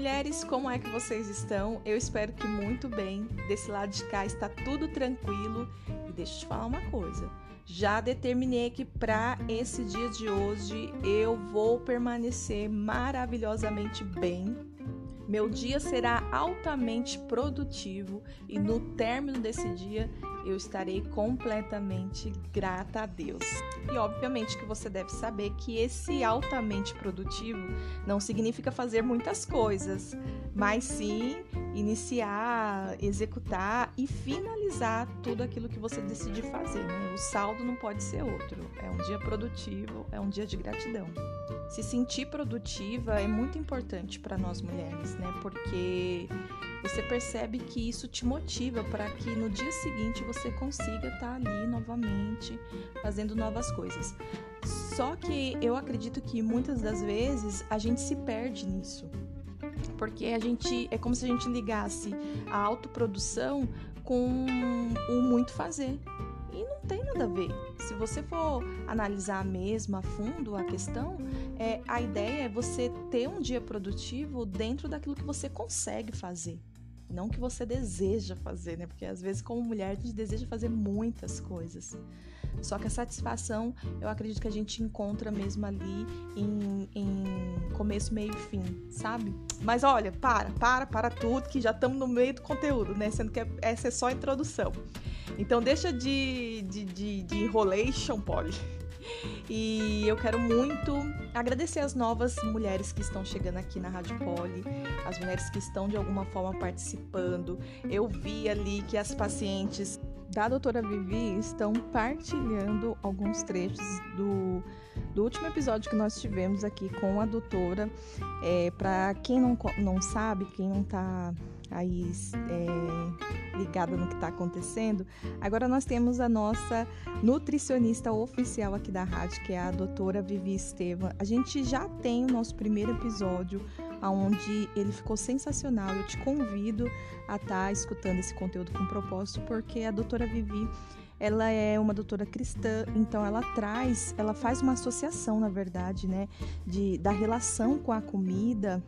mulheres, como é que vocês estão? Eu espero que muito bem. Desse lado de cá está tudo tranquilo. E deixa eu te falar uma coisa. Já determinei que para esse dia de hoje eu vou permanecer maravilhosamente bem. Meu dia será altamente produtivo e no término desse dia eu estarei completamente grata a Deus. E obviamente que você deve saber que esse altamente produtivo não significa fazer muitas coisas, mas sim iniciar, executar e finalizar tudo aquilo que você decidir fazer. Né? O saldo não pode ser outro. É um dia produtivo, é um dia de gratidão. Se sentir produtiva é muito importante para nós mulheres, né? Porque você percebe que isso te motiva para que no dia seguinte você consiga estar tá ali novamente fazendo novas coisas. Só que eu acredito que muitas das vezes a gente se perde nisso. Porque a gente é como se a gente ligasse a autoprodução com o muito fazer. E não tem nada a ver. Se você for analisar mesmo a fundo a questão, é, a ideia é você ter um dia produtivo dentro daquilo que você consegue fazer. Não que você deseja fazer, né? Porque às vezes, como mulher, a gente deseja fazer muitas coisas. Só que a satisfação, eu acredito que a gente encontra mesmo ali em, em começo, meio e fim, sabe? Mas olha, para, para, para tudo, que já estamos no meio do conteúdo, né? Sendo que essa é só a introdução. Então deixa de, de, de, de enrolation, Polly. E eu quero muito agradecer as novas mulheres que estão chegando aqui na Rádio Poli, as mulheres que estão de alguma forma participando. Eu vi ali que as pacientes da doutora Vivi estão partilhando alguns trechos do, do último episódio que nós tivemos aqui com a doutora. É, Para quem não, não sabe, quem não está aí é, ligada no que está acontecendo, agora nós temos a nossa nutricionista oficial aqui da rádio, que é a doutora Vivi Estevam. A gente já tem o nosso primeiro episódio, onde ele ficou sensacional. Eu te convido a estar tá escutando esse conteúdo com propósito, porque a doutora Vivi ela é uma doutora cristã, então ela traz, ela faz uma associação, na verdade, né, de, da relação com a comida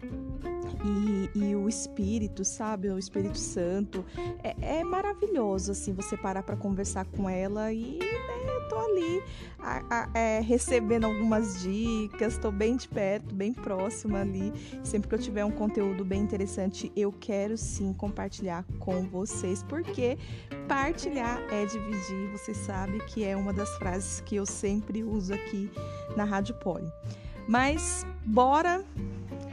e, e o Espírito, sabe, o Espírito Santo. É, é maravilhoso, assim, você parar para conversar com ela e né, eu tô ali a, a, é, recebendo algumas dicas, tô bem de perto, bem próxima ali. Sempre que eu tiver um conteúdo bem interessante, eu quero sim compartilhar com vocês, porque partilhar é dividir você sabe que é uma das frases que eu sempre uso aqui na Rádio Poli. Mas bora,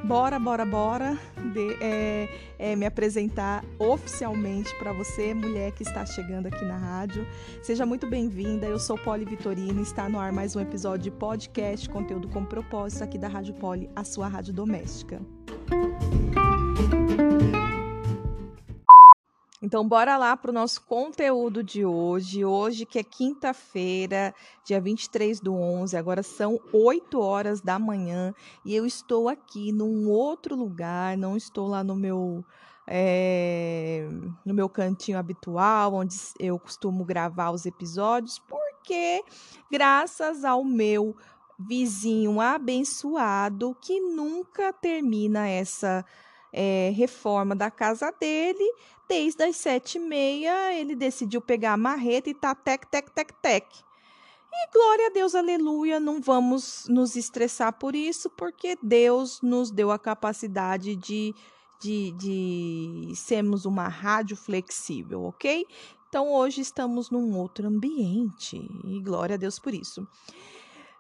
bora, bora, bora de, é, é, me apresentar oficialmente para você, mulher que está chegando aqui na rádio. Seja muito bem-vinda. Eu sou Poli Vitorino. Está no ar mais um episódio de podcast, conteúdo com propósito aqui da Rádio Poli, a sua rádio doméstica. Então, bora lá para o nosso conteúdo de hoje. Hoje, que é quinta-feira, dia 23 do 11, agora são 8 horas da manhã e eu estou aqui num outro lugar, não estou lá no meu. É, no meu cantinho habitual, onde eu costumo gravar os episódios, porque graças ao meu vizinho abençoado que nunca termina essa é, reforma da casa dele, desde as sete e meia ele decidiu pegar a marreta e tá tec, tec, tec, tec. E glória a Deus, aleluia, não vamos nos estressar por isso, porque Deus nos deu a capacidade de, de, de sermos uma rádio flexível, ok? Então hoje estamos num outro ambiente e glória a Deus por isso.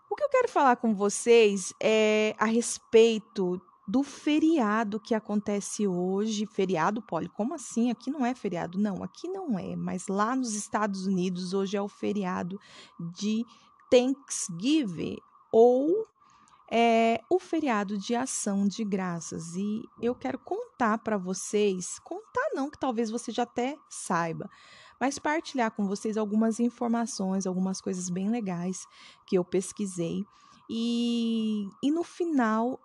O que eu quero falar com vocês é a respeito do feriado que acontece hoje. Feriado, Poli, como assim? Aqui não é feriado. Não, aqui não é, mas lá nos Estados Unidos hoje é o feriado de Thanksgiving ou é o feriado de ação de graças. E eu quero contar para vocês, contar não, que talvez você já até saiba, mas partilhar com vocês algumas informações, algumas coisas bem legais que eu pesquisei. E, e no final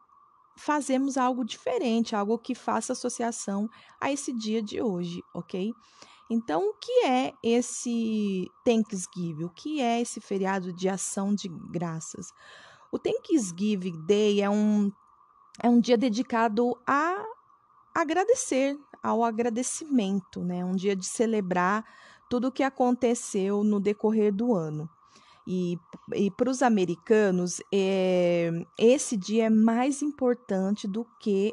fazemos algo diferente, algo que faça associação a esse dia de hoje, ok? Então, o que é esse Thanksgiving? O que é esse feriado de ação de graças? O Thanksgiving Day é um, é um dia dedicado a agradecer, ao agradecimento, né? Um dia de celebrar tudo o que aconteceu no decorrer do ano. E, e para os americanos, é, esse dia é mais importante do que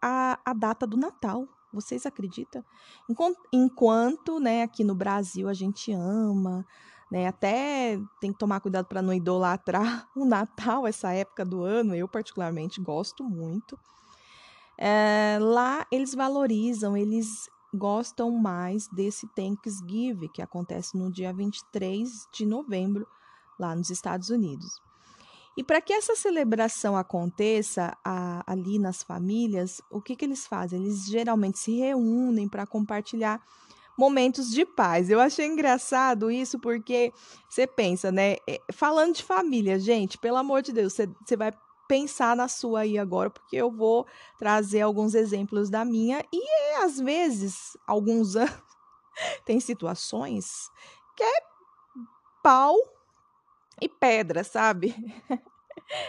a, a data do Natal. Vocês acreditam? Enquanto, enquanto né, aqui no Brasil a gente ama, né, até tem que tomar cuidado para não idolatrar o Natal, essa época do ano, eu particularmente gosto muito. É, lá eles valorizam, eles gostam mais desse Thanksgiving, que acontece no dia 23 de novembro, lá nos Estados Unidos. E para que essa celebração aconteça a, ali nas famílias, o que, que eles fazem? Eles geralmente se reúnem para compartilhar momentos de paz. Eu achei engraçado isso porque você pensa, né? É, falando de família, gente, pelo amor de Deus, você, você vai pensar na sua aí agora, porque eu vou trazer alguns exemplos da minha e às vezes, alguns anos, tem situações que é pau e pedra, sabe?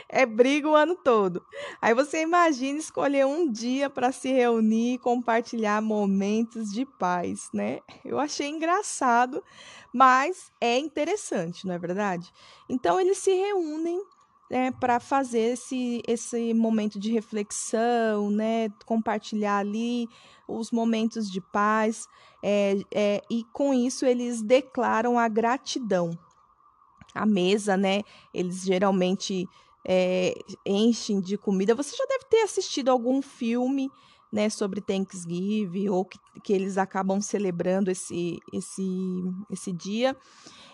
É briga o ano todo. Aí você imagina escolher um dia para se reunir e compartilhar momentos de paz, né? Eu achei engraçado, mas é interessante, não é verdade? Então eles se reúnem né, para fazer esse, esse momento de reflexão, né, compartilhar ali os momentos de paz, é, é, e com isso eles declaram a gratidão. A mesa, né, eles geralmente é, enchem de comida. Você já deve ter assistido algum filme né, sobre Thanksgiving ou que, que eles acabam celebrando esse, esse, esse dia.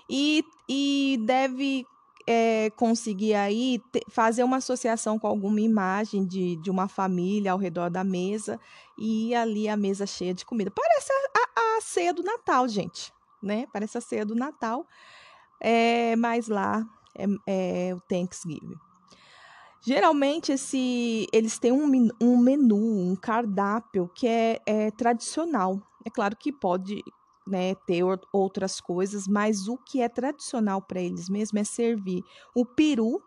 E, e deve é, conseguir aí fazer uma associação com alguma imagem de, de uma família ao redor da mesa e ali a mesa cheia de comida. Parece a, a, a ceia do Natal, gente, né? Parece a ceia do Natal, é, mas lá é, é o Thanksgiving. Geralmente esse, eles têm um, um menu, um cardápio que é, é tradicional. É claro que pode né, ter outras coisas, mas o que é tradicional para eles mesmo é servir o peru.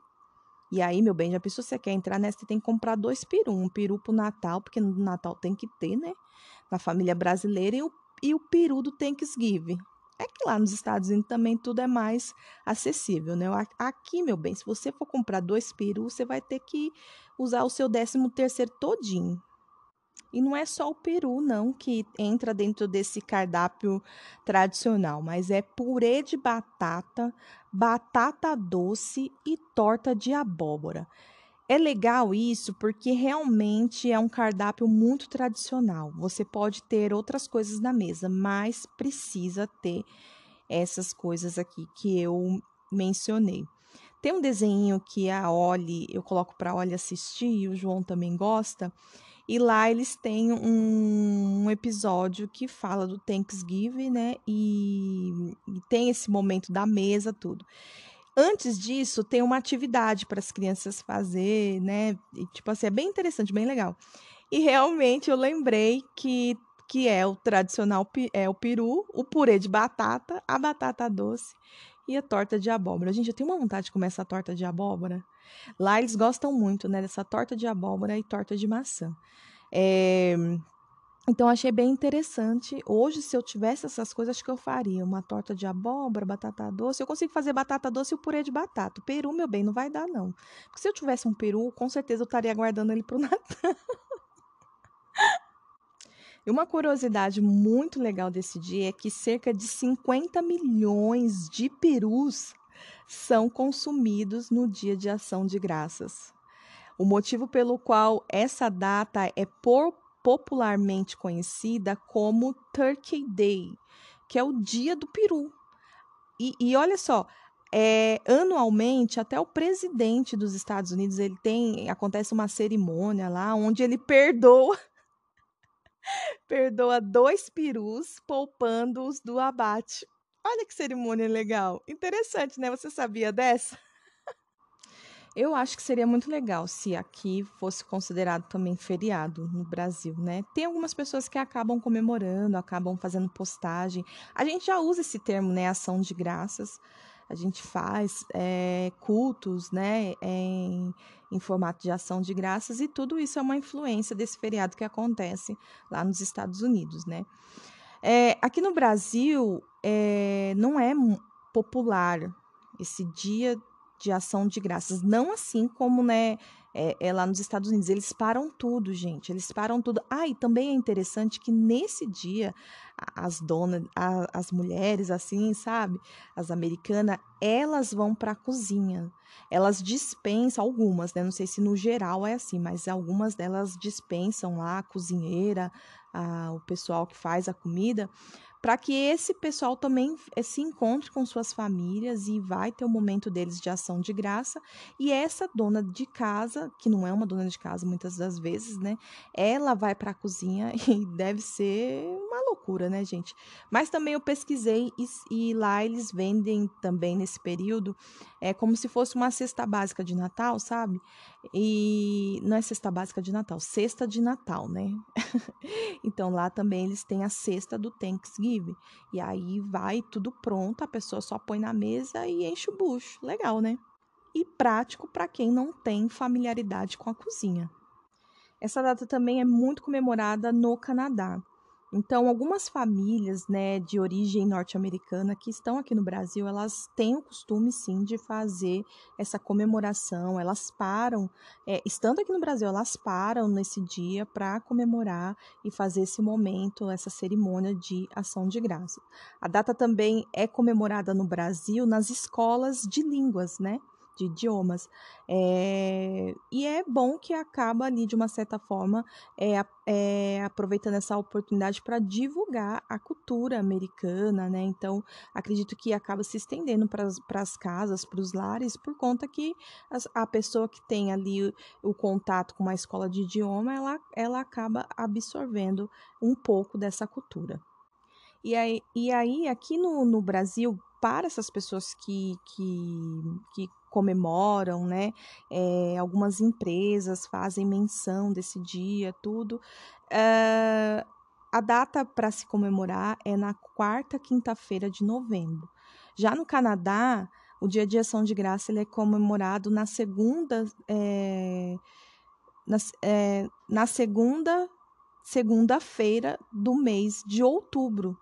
E aí, meu bem, já pensou se você quer entrar nessa, você tem que comprar dois peru, um peru pro Natal, porque no Natal tem que ter, né? Na família brasileira, e o, e o peru do Thanksgiving. É que lá nos Estados Unidos também tudo é mais acessível, né? Aqui, meu bem, se você for comprar dois perus, você vai ter que usar o seu décimo terceiro todinho. E não é só o peru, não, que entra dentro desse cardápio tradicional, mas é purê de batata, batata doce e torta de abóbora. É legal isso porque realmente é um cardápio muito tradicional. Você pode ter outras coisas na mesa, mas precisa ter essas coisas aqui que eu mencionei. Tem um desenho que a Oli, eu coloco para a Oli assistir e o João também gosta, e lá eles têm um, um episódio que fala do Thanksgiving, né? E, e tem esse momento da mesa, tudo. Antes disso, tem uma atividade para as crianças fazer, né? E, tipo assim, é bem interessante, bem legal. E realmente eu lembrei que, que é o tradicional é o peru, o purê de batata, a batata doce e a torta de abóbora. Gente, eu tenho uma vontade de comer essa torta de abóbora. Lá eles gostam muito, né, dessa torta de abóbora e torta de maçã. É... Então, achei bem interessante. Hoje, se eu tivesse essas coisas, acho que eu faria uma torta de abóbora, batata doce. Eu consigo fazer batata doce e o purê de batata. O peru, meu bem, não vai dar, não. Porque se eu tivesse um peru, com certeza eu estaria guardando ele para o Natal. E uma curiosidade muito legal desse dia é que cerca de 50 milhões de perus são consumidos no dia de ação de graças. O motivo pelo qual essa data é por, popularmente conhecida como Turkey Day, que é o dia do peru. E, e olha só, é, anualmente até o presidente dos Estados Unidos ele tem acontece uma cerimônia lá onde ele perdoa perdoa dois perus, poupando-os do abate. Olha que cerimônia legal. Interessante, né? Você sabia dessa? Eu acho que seria muito legal se aqui fosse considerado também feriado no Brasil, né? Tem algumas pessoas que acabam comemorando, acabam fazendo postagem. A gente já usa esse termo, né? Ação de graças. a gente faz é, cultos, né, em, em formato de ação de graças, e tudo isso é uma influência desse feriado que acontece lá nos Estados Unidos, né. É, aqui no Brasil, é, não é popular esse dia de ação de graças, não assim como, né, é, é, lá nos Estados Unidos. Eles param tudo, gente. Eles param tudo. Ah, e também é interessante que nesse dia as donas, a, as mulheres, assim, sabe, as americanas, elas vão para a cozinha. Elas dispensam algumas, né? Não sei se no geral é assim, mas algumas delas dispensam lá a cozinheira, a, o pessoal que faz a comida para que esse pessoal também se encontre com suas famílias e vai ter o momento deles de ação de graça. E essa dona de casa, que não é uma dona de casa muitas das vezes, né? Ela vai para a cozinha e deve ser loucura, né, gente? Mas também eu pesquisei e, e lá eles vendem também nesse período é como se fosse uma cesta básica de Natal, sabe? E não é cesta básica de Natal, cesta de Natal, né? então lá também eles têm a cesta do Thanksgiving. E aí vai tudo pronto, a pessoa só põe na mesa e enche o bucho. Legal, né? E prático para quem não tem familiaridade com a cozinha. Essa data também é muito comemorada no Canadá. Então, algumas famílias, né, de origem norte-americana que estão aqui no Brasil, elas têm o costume, sim, de fazer essa comemoração. Elas param, é, estando aqui no Brasil, elas param nesse dia para comemorar e fazer esse momento, essa cerimônia de ação de graça. A data também é comemorada no Brasil nas escolas de línguas, né? De idiomas. É, e é bom que acaba ali, de uma certa forma, é, é, aproveitando essa oportunidade para divulgar a cultura americana, né? Então, acredito que acaba se estendendo para as casas, para os lares, por conta que a, a pessoa que tem ali o, o, contato com uma escola de idioma, ela, ela acaba absorvendo um pouco dessa cultura. E aí, e aí aqui no, no Brasil, para essas pessoas que, que, que comemoram, né? É, algumas empresas fazem menção desse dia, tudo. É, a data para se comemorar é na quarta quinta-feira de novembro. Já no Canadá, o Dia de Ação de Graça ele é comemorado na segunda, é, na, é, na segunda segunda-feira do mês de outubro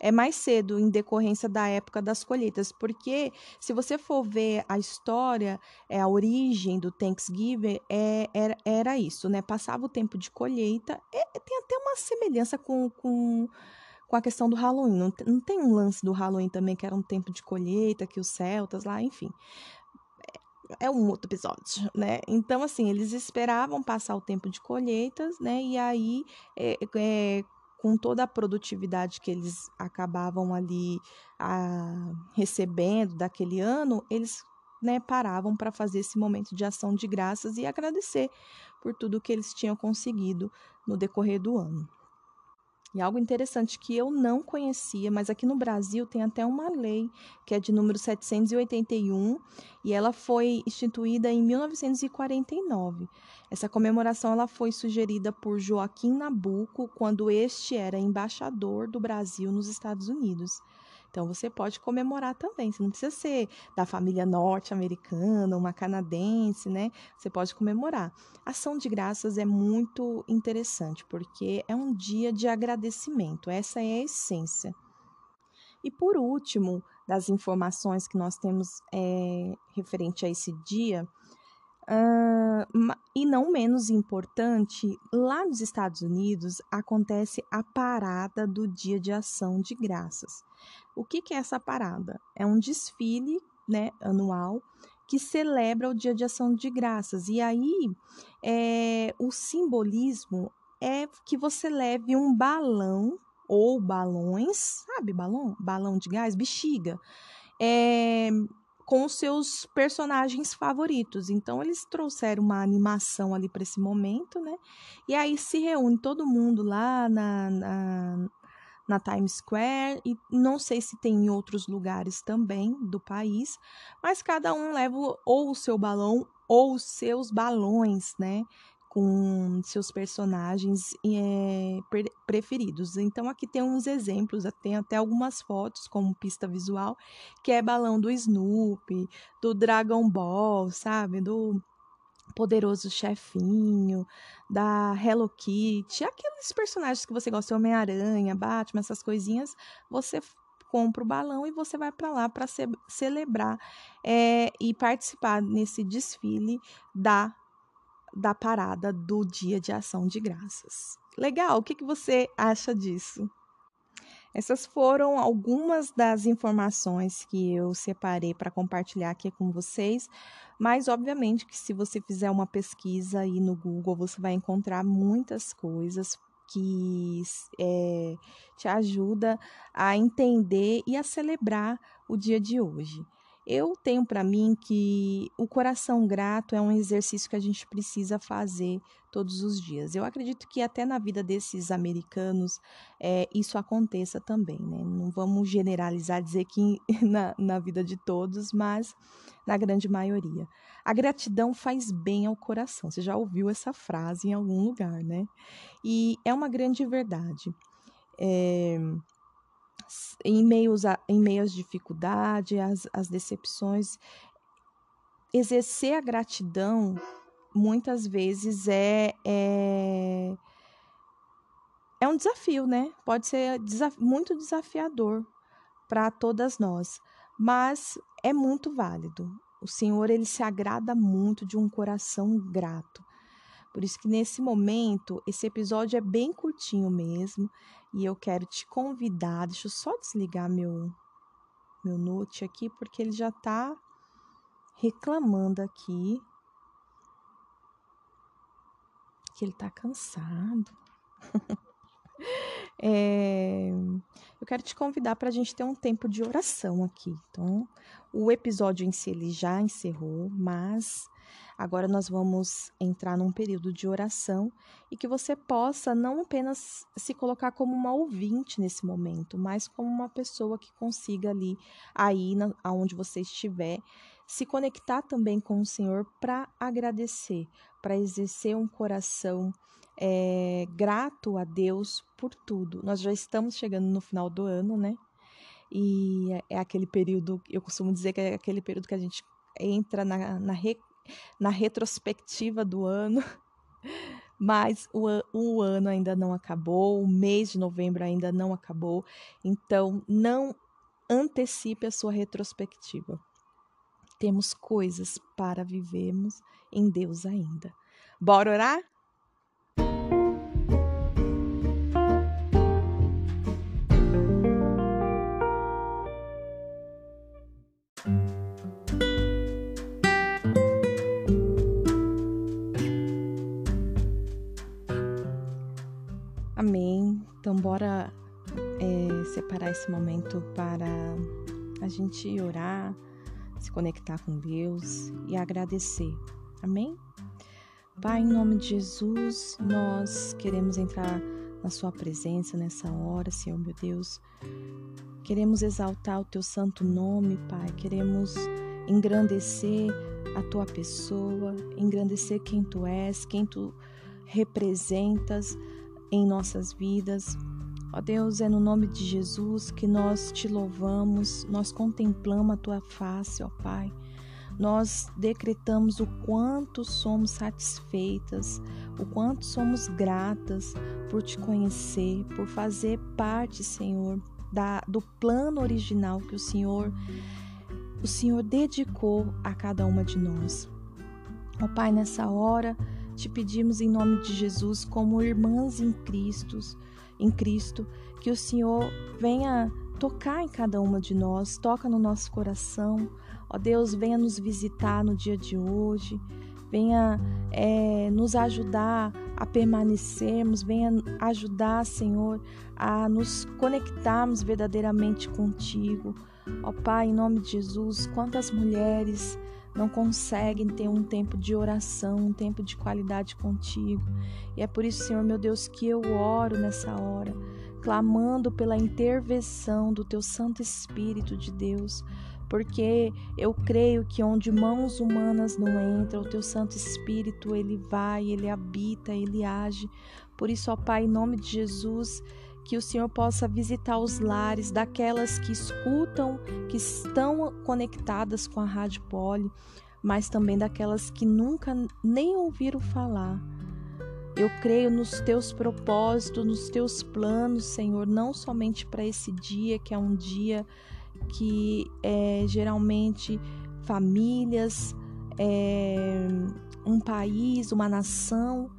é mais cedo em decorrência da época das colheitas, porque se você for ver a história, é, a origem do Thanksgiving é, era, era isso, né? Passava o tempo de colheita, tem até uma semelhança com, com, com a questão do Halloween. Não, não tem um lance do Halloween também, que era um tempo de colheita, que os celtas lá, enfim é, é um outro episódio, né? Então, assim, eles esperavam passar o tempo de colheitas, né? E aí, é, é, com toda a produtividade que eles acabavam ali a, recebendo daquele ano, eles né, paravam para fazer esse momento de ação de graças e agradecer por tudo que eles tinham conseguido no decorrer do ano. E algo interessante que eu não conhecia, mas aqui no Brasil tem até uma lei que é de número 781 e ela foi instituída em 1949. Essa comemoração ela foi sugerida por Joaquim Nabuco quando este era embaixador do Brasil nos Estados Unidos. Então você pode comemorar também. Você não precisa ser da família norte-americana, uma canadense, né? Você pode comemorar. Ação de graças é muito interessante porque é um dia de agradecimento. Essa é a essência. E por último, das informações que nós temos é, referente a esse dia, Uh, e não menos importante, lá nos Estados Unidos acontece a parada do Dia de Ação de Graças. O que, que é essa parada? É um desfile né, anual que celebra o Dia de Ação de Graças. E aí, é, o simbolismo é que você leve um balão ou balões, sabe, balão, balão de gás, bexiga, é, com os seus personagens favoritos. Então eles trouxeram uma animação ali para esse momento, né? E aí se reúne todo mundo lá na, na, na Times Square e não sei se tem em outros lugares também do país, mas cada um leva ou o seu balão ou os seus balões, né? Com seus personagens é, preferidos. Então aqui tem uns exemplos, tem até algumas fotos como pista visual, que é balão do Snoopy, do Dragon Ball, sabe? Do poderoso chefinho, da Hello Kitty, aqueles personagens que você gosta, Homem-Aranha, Batman, essas coisinhas, você compra o balão e você vai para lá para ce celebrar é, e participar nesse desfile da da parada do Dia de Ação de Graças. Legal, o que, que você acha disso? Essas foram algumas das informações que eu separei para compartilhar aqui com vocês, mas obviamente que se você fizer uma pesquisa aí no Google, você vai encontrar muitas coisas que é, te ajuda a entender e a celebrar o dia de hoje. Eu tenho para mim que o coração grato é um exercício que a gente precisa fazer todos os dias. Eu acredito que até na vida desses americanos é, isso aconteça também, né? Não vamos generalizar, dizer que na, na vida de todos, mas na grande maioria. A gratidão faz bem ao coração. Você já ouviu essa frase em algum lugar, né? E é uma grande verdade. É, em, meios a, em meio às dificuldades, às, às decepções, exercer a gratidão muitas vezes é, é, é um desafio, né? Pode ser desaf muito desafiador para todas nós, mas é muito válido. O Senhor ele se agrada muito de um coração grato. Por isso que nesse momento, esse episódio é bem curtinho mesmo, e eu quero te convidar, deixa eu só desligar meu meu note aqui porque ele já tá reclamando aqui que ele tá cansado. é, eu quero te convidar para a gente ter um tempo de oração aqui. Então, o episódio em si ele já encerrou, mas Agora nós vamos entrar num período de oração e que você possa não apenas se colocar como uma ouvinte nesse momento, mas como uma pessoa que consiga ali, aí na, aonde você estiver, se conectar também com o Senhor para agradecer, para exercer um coração é, grato a Deus por tudo. Nós já estamos chegando no final do ano, né? E é, é aquele período, eu costumo dizer que é aquele período que a gente entra na, na, na retrospectiva do ano, mas o, o ano ainda não acabou, o mês de novembro ainda não acabou, então não antecipe a sua retrospectiva. Temos coisas para vivermos em Deus ainda. Bora orar? Bora é, separar esse momento para a gente orar, se conectar com Deus e agradecer. Amém? Pai, em nome de Jesus, nós queremos entrar na Sua presença nessa hora, Senhor meu Deus. Queremos exaltar o Teu santo nome, Pai. Queremos engrandecer a Tua pessoa, engrandecer quem Tu és, quem Tu representas em nossas vidas. Ó Deus, é no nome de Jesus que nós te louvamos, nós contemplamos a tua face, ó Pai. Nós decretamos o quanto somos satisfeitas, o quanto somos gratas por te conhecer, por fazer parte, Senhor, da, do plano original que o Senhor o Senhor dedicou a cada uma de nós. Ó Pai, nessa hora te pedimos em nome de Jesus, como irmãs em Cristo, em Cristo, que o Senhor venha tocar em cada uma de nós, toca no nosso coração. Ó Deus, venha nos visitar no dia de hoje, venha é, nos ajudar a permanecermos, venha ajudar, Senhor, a nos conectarmos verdadeiramente contigo. Ó Pai, em nome de Jesus, quantas mulheres não conseguem ter um tempo de oração, um tempo de qualidade contigo. E é por isso, Senhor meu Deus, que eu oro nessa hora, clamando pela intervenção do teu Santo Espírito de Deus, porque eu creio que onde mãos humanas não entram, o teu Santo Espírito, ele vai, ele habita, ele age. Por isso, ó Pai, em nome de Jesus, que o Senhor possa visitar os lares daquelas que escutam, que estão conectadas com a Rádio Poli, mas também daquelas que nunca nem ouviram falar. Eu creio nos teus propósitos, nos teus planos, Senhor, não somente para esse dia, que é um dia que é, geralmente famílias, é, um país, uma nação,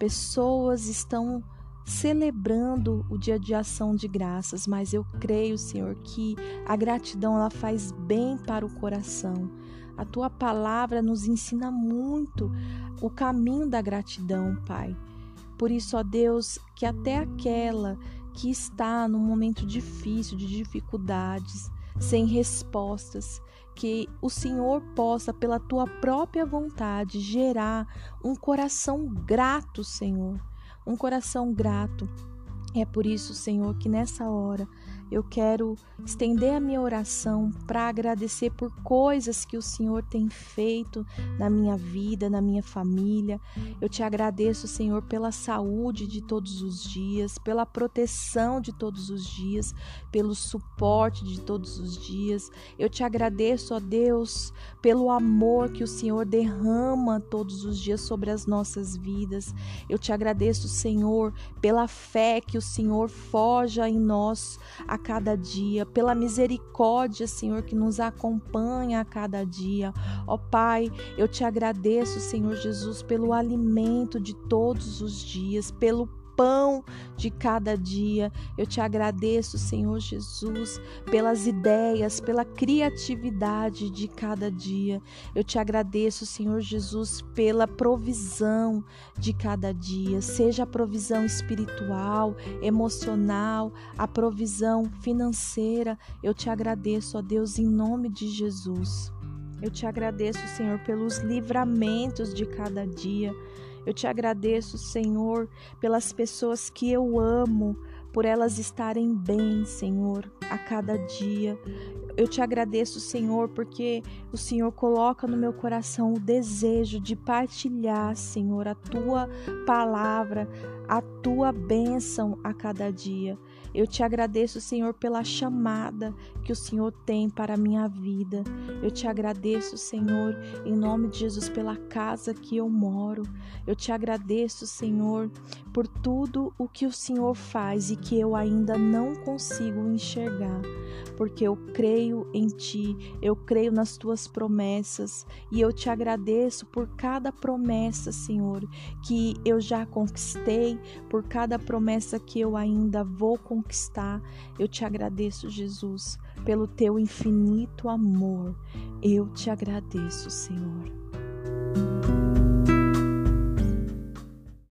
pessoas estão celebrando o dia de ação de graças, mas eu creio, Senhor, que a gratidão ela faz bem para o coração. A tua palavra nos ensina muito o caminho da gratidão, Pai. Por isso, ó Deus, que até aquela que está num momento difícil, de dificuldades, sem respostas, que o Senhor possa, pela tua própria vontade, gerar um coração grato, Senhor. Um coração grato. É por isso, Senhor, que nessa hora eu quero estender a minha oração para agradecer por coisas que o Senhor tem feito na minha vida, na minha família. Eu te agradeço, Senhor, pela saúde de todos os dias, pela proteção de todos os dias, pelo suporte de todos os dias. Eu te agradeço, ó Deus, pelo amor que o Senhor derrama todos os dias sobre as nossas vidas. Eu te agradeço, Senhor, pela fé que o Senhor forja em nós a cada dia, pela misericórdia, Senhor, que nos acompanha a cada dia. Ó Pai, eu te agradeço, Senhor Jesus, pelo alimento de todos os dias, pelo pão de cada dia. Eu te agradeço, Senhor Jesus, pelas ideias, pela criatividade de cada dia. Eu te agradeço, Senhor Jesus, pela provisão de cada dia, seja a provisão espiritual, emocional, a provisão financeira. Eu te agradeço, ó Deus, em nome de Jesus. Eu te agradeço, Senhor, pelos livramentos de cada dia. Eu te agradeço, Senhor, pelas pessoas que eu amo, por elas estarem bem, Senhor, a cada dia. Eu te agradeço, Senhor, porque o Senhor coloca no meu coração o desejo de partilhar, Senhor, a tua palavra, a tua bênção a cada dia. Eu te agradeço, Senhor, pela chamada que o Senhor tem para a minha vida. Eu te agradeço, Senhor, em nome de Jesus, pela casa que eu moro. Eu te agradeço, Senhor, por tudo o que o Senhor faz e que eu ainda não consigo enxergar, porque eu creio em Ti, eu creio nas Tuas promessas e eu te agradeço por cada promessa, Senhor, que eu já conquistei, por cada promessa que eu ainda vou conquistar. Eu te agradeço, Jesus, pelo Teu infinito amor. Eu te agradeço, Senhor.